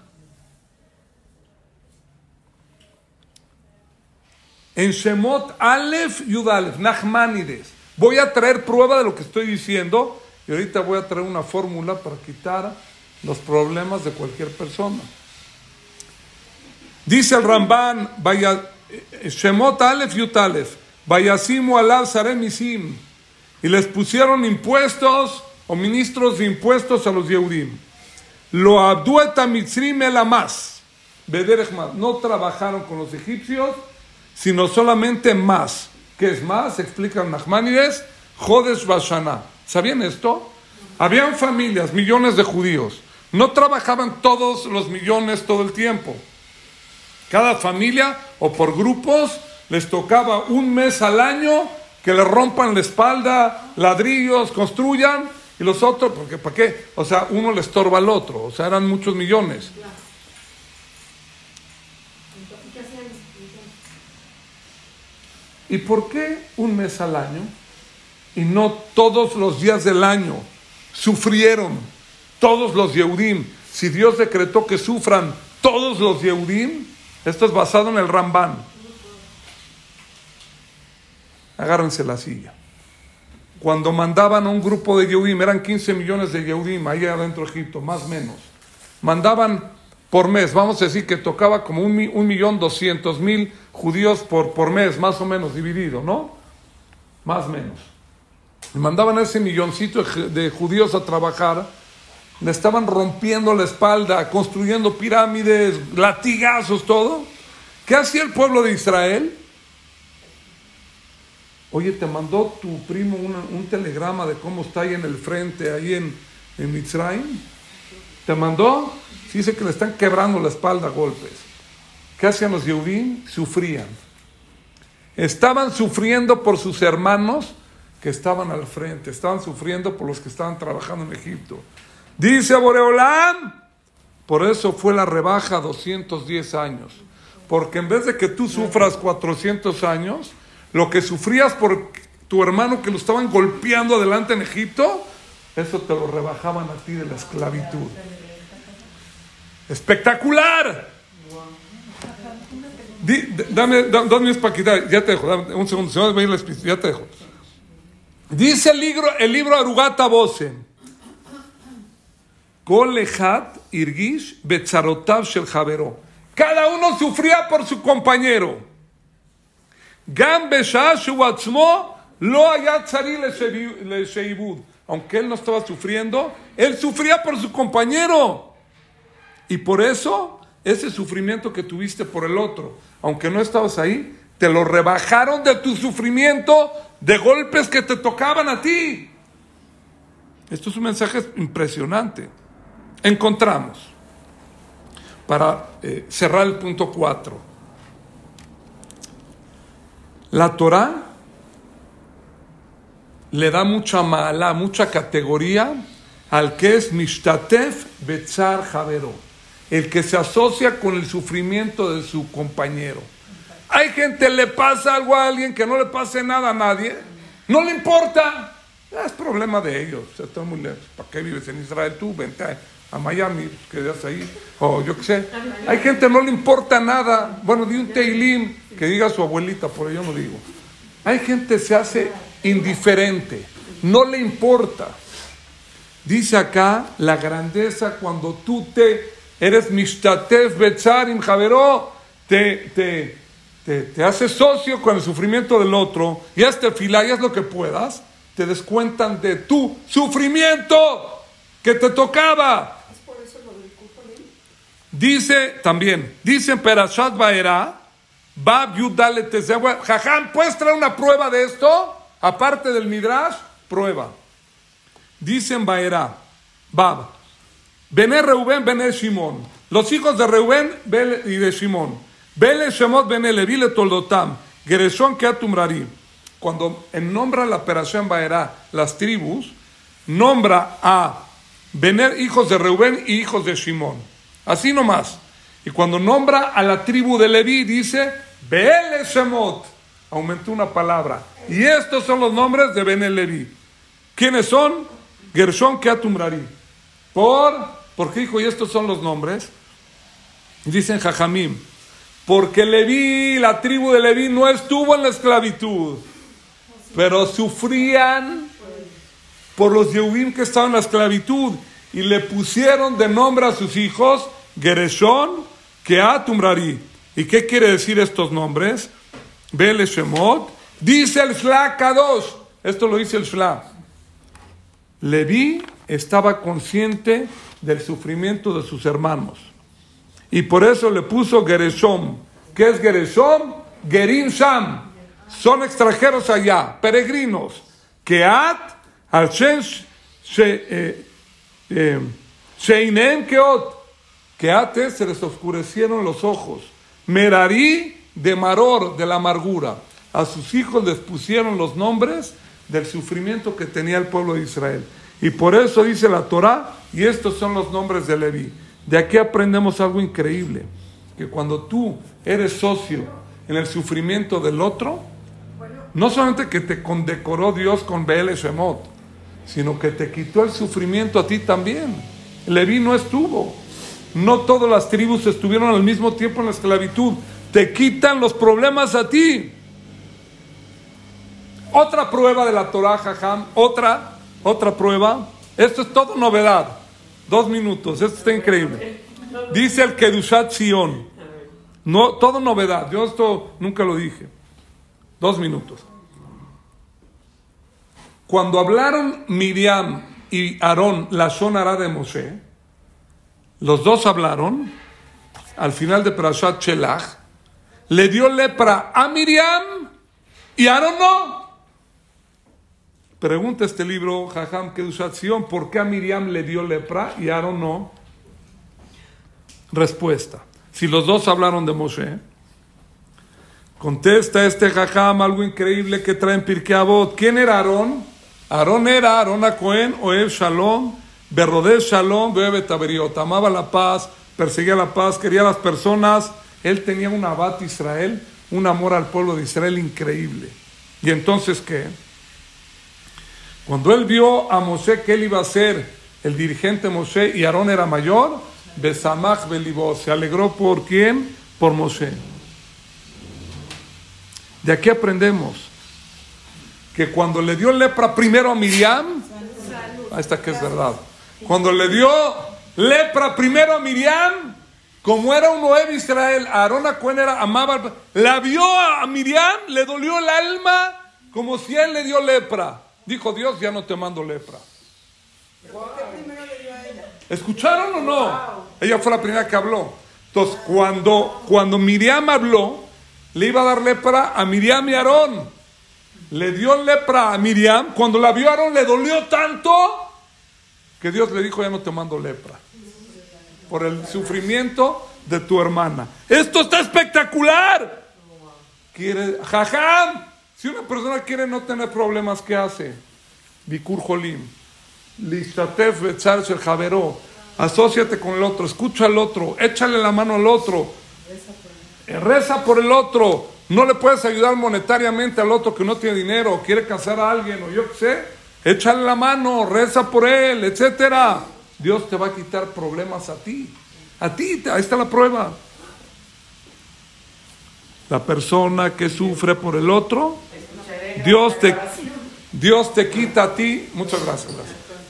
En Shemot Aleph Yud Aleph, Nachmanides. Voy a traer prueba de lo que estoy diciendo y ahorita voy a traer una fórmula para quitar los problemas de cualquier persona. Dice el Ramban, eh, Shemot Aleph Yud Aleph, Vayasimu Alav Saremisim, y les pusieron impuestos o ministros de impuestos a los Yehudim. Lo abdueta mitzrim más. No trabajaron con los egipcios sino solamente más. ¿Qué es más? Explican Nachmanides, Jodes Bashana. ¿Sabían esto? Habían familias, millones de judíos. No trabajaban todos los millones todo el tiempo. Cada familia o por grupos les tocaba un mes al año que le rompan la espalda, ladrillos, construyan, y los otros, porque ¿para qué? O sea, uno le estorba al otro, o sea, eran muchos millones. ¿Y por qué un mes al año? Y no todos los días del año sufrieron todos los Yehudim. Si Dios decretó que sufran todos los Yehudim, esto es basado en el Rambán. Agárrense la silla. Cuando mandaban a un grupo de Yehudim, eran 15 millones de Yehudim ahí adentro de Egipto, más o menos. Mandaban por mes, vamos a decir que tocaba como un, un millón doscientos mil judíos por, por mes, más o menos dividido, ¿no? Más o menos. Mandaban a ese milloncito de judíos a trabajar, le estaban rompiendo la espalda, construyendo pirámides, latigazos, todo. ¿Qué hacía el pueblo de Israel? Oye, te mandó tu primo un telegrama de cómo está ahí en el frente, ahí en, en Mitzrayim. ¿Te mandó? Dice que le están quebrando la espalda a golpes. ¿Qué hacían los Yehudim? Sufrían. Estaban sufriendo por sus hermanos que estaban al frente, estaban sufriendo por los que estaban trabajando en Egipto. Dice Boreolán, por eso fue la rebaja 210 años. Porque en vez de que tú sufras 400 años, lo que sufrías por tu hermano que lo estaban golpeando adelante en Egipto, eso te lo rebajaban a ti de la esclavitud. Espectacular dame, dos minutos para quitar, ya te dejo, dame un segundo, se va a la ya te dejo. Dice el libro, el libro Arugata Bosen, Kolehat irgish betzarotav shel javero. Cada uno sufría por su compañero. Gam besha shu atzmo lo hayat tzari le Aunque él no estaba sufriendo, él sufría por su compañero. Y por eso, ese sufrimiento que tuviste por el otro, aunque no estabas ahí, te lo rebajaron de tu sufrimiento de golpes que te tocaban a ti. Esto es un mensaje impresionante. Encontramos, para eh, cerrar el punto 4, la Torah le da mucha mala, mucha categoría al que es Mishtatef Betzar Javero, el que se asocia con el sufrimiento de su compañero. Hay gente, le pasa algo a alguien que no le pase nada a nadie, no le importa, es problema de ellos. está muy lejos. ¿Para qué vives en Israel tú? Vente a, Miami, quedas ahí, o yo qué sé. Hay gente no le importa nada. Bueno, di un teilim que diga a su abuelita, por ello no digo. Hay gente se hace indiferente, no le importa. Dice acá la grandeza cuando tú te eres mishtatef betzarim javeró, te, te, te, te, haces socio con el sufrimiento del otro y hazte fila y haz lo que puedas, te descuentan de tu sufrimiento que te tocaba. ¿Es por eso lo del Dice también, dice en Perashat Baera, Bab Yudale Jajam, ¿puedes traer una prueba de esto? Aparte del Midrash, prueba. Dicen Baera, Bab, Bené Reuben, Bené Shimon. Los hijos de Reuben y de Shimon. Bele Shemot, Bené Levi, Toldotam. Gereshon, Keatumrari. Cuando nombra la operación Baera las tribus, nombra a Bener hijos de Reuben y hijos de Shimon. Así nomás. Y cuando nombra a la tribu de Leví, dice Bele Shemot. Aumentó una palabra. Y estos son los nombres de Ben Leví. ¿Quiénes son? Gershon Keatumrari. ¿Por? ¿Por qué dijo? Y estos son los nombres. Dicen Jajamim. Porque Leví, la tribu de Leví, no estuvo en la esclavitud. Pero sufrían por los Yehudim que estaban en la esclavitud. Y le pusieron de nombre a sus hijos Gershon Keatumrari. ¿Y qué quiere decir estos nombres? Bele Shemot. Dice el Shla Kadosh. Esto lo dice el Shla. Leví estaba consciente del sufrimiento de sus hermanos. Y por eso le puso Gereshom. ¿Qué es Gereshom? Gerim Sham. Son extranjeros allá, peregrinos. Keat, al eh, eh, Sheinem Keot. Keat se les oscurecieron los ojos. Merari de Maror, de la amargura. A sus hijos les pusieron los nombres del sufrimiento que tenía el pueblo de Israel. Y por eso dice la Torah, y estos son los nombres de Leví. De aquí aprendemos algo increíble, que cuando tú eres socio en el sufrimiento del otro, no solamente que te condecoró Dios con Bel Shemot, sino que te quitó el sufrimiento a ti también. Leví no estuvo. No todas las tribus estuvieron al mismo tiempo en la esclavitud. Te quitan los problemas a ti. Otra prueba de la Torah, Jajam, otra, otra prueba. Esto es todo novedad. Dos minutos, esto está increíble. Dice el Kedushat Sion. No, todo novedad. Yo esto nunca lo dije. Dos minutos. Cuando hablaron Miriam y Aarón la sonará de Moshe, los dos hablaron, al final de Prashat Chelach, le dio lepra a Miriam y Aarón no. Pregunta este libro, Jajam Kedushación, ¿por qué a Miriam le dio lepra y Aarón no? Respuesta. Si los dos hablaron de Moshe, contesta este Jajam algo increíble que trae en ¿Quién era Aarón? Aarón era Aarón Cohen, Oev Shalom, Berrodez Shalom, Bebe Taberiot. Amaba la paz, perseguía la paz, quería a las personas. Él tenía un abad Israel, un amor al pueblo de Israel increíble. ¿Y entonces qué? Cuando él vio a Moshe que él iba a ser el dirigente Moshe y Aarón era mayor, Besamach Belibó, se alegró por quién? Por Moshe. De aquí aprendemos que cuando le dio lepra primero a Miriam, ahí está que es verdad, cuando le dio lepra primero a Miriam, como era un Noé Israel, Aarón Acuen era, amaba, la vio a Miriam, le dolió el alma como si él le dio lepra. Dijo Dios, ya no te mando lepra. ¿Escucharon o no? Ella fue la primera que habló. Entonces, cuando, cuando Miriam habló, le iba a dar lepra a Miriam y Aarón. Le dio lepra a Miriam. Cuando la vio Aarón, le dolió tanto que Dios le dijo, ya no te mando lepra. Por el sufrimiento de tu hermana. Esto está espectacular. Quiere, jajam. Si una persona quiere no tener problemas, ¿qué hace? Bikur Jolim. Listatef Betzar el Javeró. Asociate con el otro, escucha al otro, échale la mano al otro. Reza por el otro. No le puedes ayudar monetariamente al otro que no tiene dinero, quiere casar a alguien, o yo qué sé. Échale la mano, reza por él, etcétera. Dios te va a quitar problemas a ti. A ti, ahí está la prueba. La persona que sufre por el otro, Dios te, Dios te quita a ti. Muchas gracias.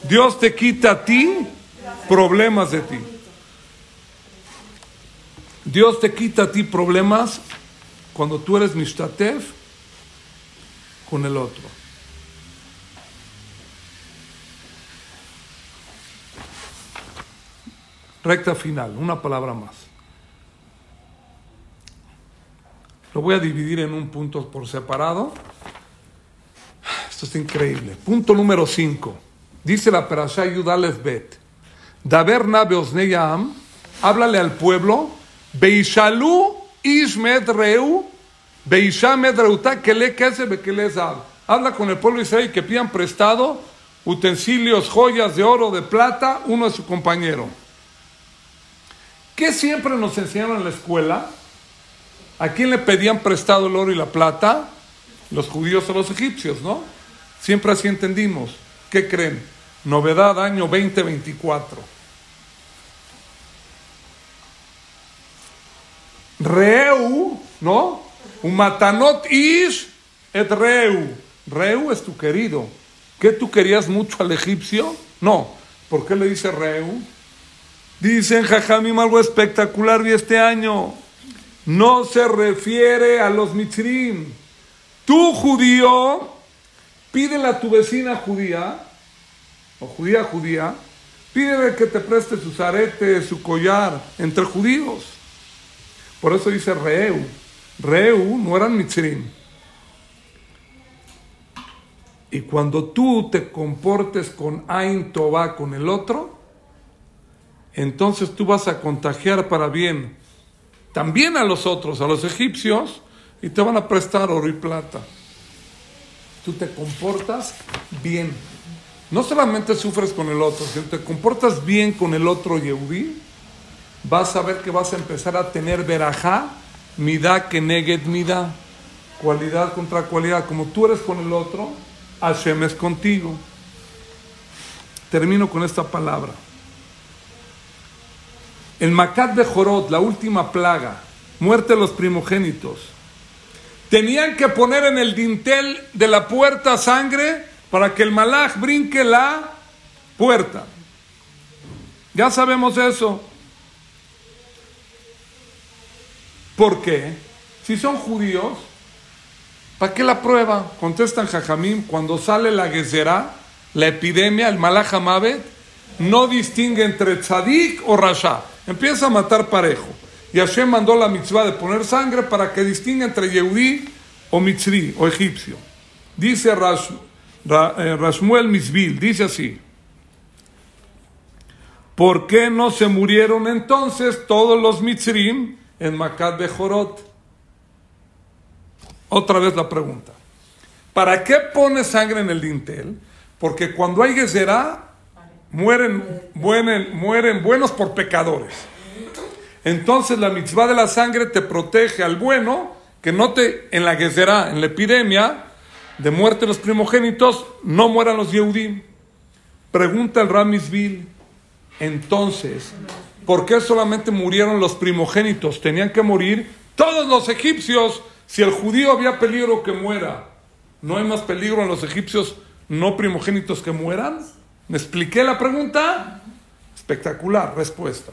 Dios te quita a ti problemas de ti. Dios te quita a ti problemas cuando tú eres mishtatef con el otro. Recta final, una palabra más. Lo voy a dividir en un punto por separado. Es increíble. Punto número 5. Dice la Perashá Yudalef Bet. Daber Nabeosneyam, háblale al pueblo. Beishalu Ishmed Reu. Beishamed Reuta que le que le Habla con el pueblo de Israel que pidan prestado utensilios, joyas de oro, de plata, uno de su compañero. ¿Qué siempre nos enseñaron en la escuela? ¿A quién le pedían prestado el oro y la plata? Los judíos a los egipcios, ¿no? Siempre así entendimos. ¿Qué creen? Novedad año 2024. Reu, ¿no? Umatanot ish et reu. Reu es tu querido. ¿Qué tú querías mucho al egipcio? No. ¿Por qué le dice Reu? Dicen Jajamim algo espectacular vi este año. No se refiere a los mitzrim. Tú judío, pídele a tu vecina judía o judía judía, pídele que te preste sus aretes, su collar, entre judíos. Por eso dice Reu. Reu no eran mitzrim. Y cuando tú te comportes con Ain Toba con el otro, entonces tú vas a contagiar para bien también a los otros, a los egipcios, y te van a prestar oro y plata. Tú te comportas bien no solamente sufres con el otro, si te comportas bien con el otro Yehudi, vas a ver que vas a empezar a tener verajá, midá que neget midá, cualidad contra cualidad. Como tú eres con el otro, Hashem es contigo. Termino con esta palabra. El Macat de Jorot, la última plaga, muerte de los primogénitos, tenían que poner en el dintel de la puerta sangre para que el malach brinque la puerta. Ya sabemos eso. ¿Por qué? Si son judíos, ¿para qué la prueba? Contestan Jajamim, cuando sale la gezerá, la epidemia, el Hamabet, no distingue entre tzadik o rasha. Empieza a matar parejo. Y Hashem mandó la mitzvah de poner sangre para que distinga entre Yehudí o mitzri o egipcio. Dice eh, Rasmuel Misbil, dice así. ¿Por qué no se murieron entonces todos los mitzrim en Macat Bejorot? Otra vez la pregunta. ¿Para qué pone sangre en el dintel? Porque cuando hay gezerá, mueren buenos por pecadores. Entonces la mitzvah de la sangre te protege al bueno, que no te, en la gezerá, en la epidemia, de muerte los primogénitos, no mueran los Yehudim. Pregunta el Ramisville, entonces, ¿por qué solamente murieron los primogénitos? Tenían que morir todos los egipcios. Si el judío había peligro que muera, ¿no hay más peligro en los egipcios no primogénitos que mueran? ¿Me expliqué la pregunta? Espectacular, respuesta.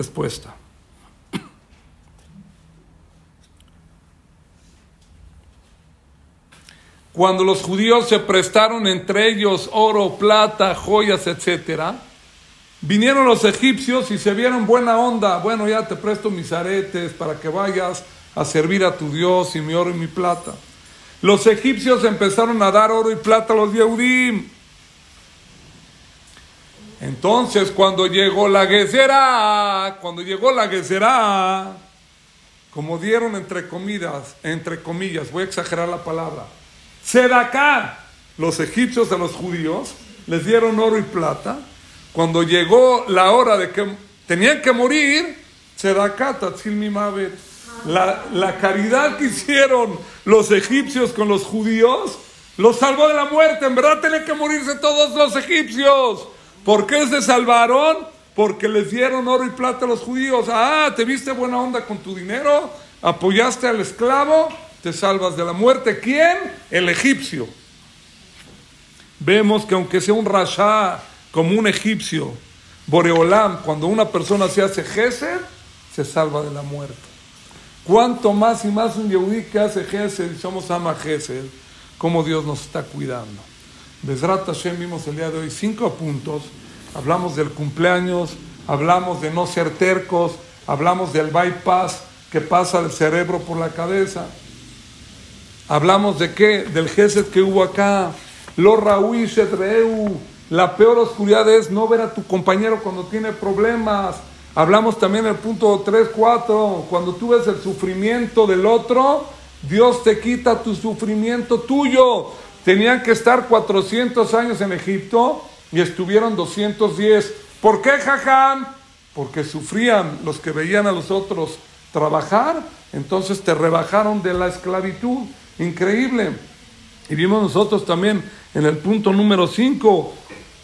Respuesta. Cuando los judíos se prestaron entre ellos oro, plata, joyas, etc., vinieron los egipcios y se vieron buena onda. Bueno, ya te presto mis aretes para que vayas a servir a tu Dios y mi oro y mi plata. Los egipcios empezaron a dar oro y plata a los Yehudim. Entonces, cuando llegó la Gezerá, cuando llegó la Gezerá, como dieron entre comidas, entre comillas, voy a exagerar la palabra, Sedaká, los egipcios a los judíos, les dieron oro y plata. Cuando llegó la hora de que tenían que morir, Sedaká, Tatzil Mimavet, la, la caridad que hicieron los egipcios con los judíos, los salvó de la muerte. En verdad tenían que morirse todos los egipcios. ¿Por qué se salvaron? Porque les dieron oro y plata a los judíos. Ah, ¿te viste buena onda con tu dinero? ¿Apoyaste al esclavo? Te salvas de la muerte. ¿Quién? El egipcio. Vemos que aunque sea un rasha como un egipcio, Boreolam, cuando una persona se hace gesed, se salva de la muerte. Cuanto más y más un yehudí que hace gesed, somos ama gesed, como Dios nos está cuidando. Besrat Hashem vimos el día de hoy cinco puntos. Hablamos del cumpleaños, hablamos de no ser tercos, hablamos del bypass que pasa del cerebro por la cabeza. Hablamos de qué? Del Gesed que hubo acá. Lo Reu. La peor oscuridad es no ver a tu compañero cuando tiene problemas. Hablamos también del punto 3, 4. Cuando tú ves el sufrimiento del otro, Dios te quita tu sufrimiento tuyo. Tenían que estar 400 años en Egipto y estuvieron 210. ¿Por qué, jajam? Porque sufrían los que veían a los otros trabajar, entonces te rebajaron de la esclavitud. Increíble. Y vimos nosotros también en el punto número 5,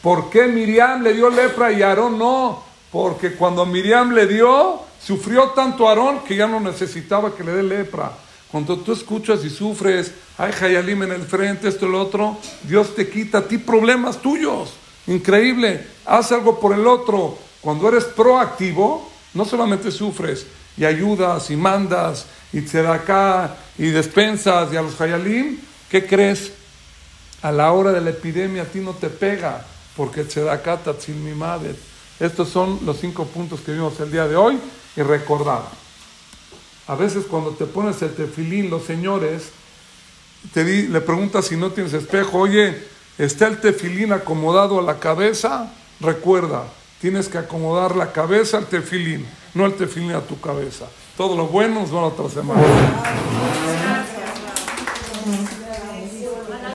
¿por qué Miriam le dio lepra y Aarón no? Porque cuando Miriam le dio, sufrió tanto Aarón que ya no necesitaba que le dé lepra. Cuando tú escuchas y sufres, hay Hayalim en el frente, esto y lo otro, Dios te quita a ti problemas tuyos. Increíble. Haz algo por el otro. Cuando eres proactivo, no solamente sufres y ayudas y mandas y acá y despensas y a los Hayalim, ¿qué crees? A la hora de la epidemia a ti no te pega porque acá tatzil mi madre. Estos son los cinco puntos que vimos el día de hoy y recordar. A veces cuando te pones el tefilín, los señores, te le preguntas si no tienes espejo, oye, ¿está el tefilín acomodado a la cabeza? Recuerda, tienes que acomodar la cabeza al tefilín, no el tefilín a tu cabeza. Todo lo bueno nos va a otra semana.